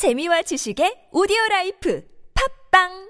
재미와 지식의 오디오 라이프. 팝빵!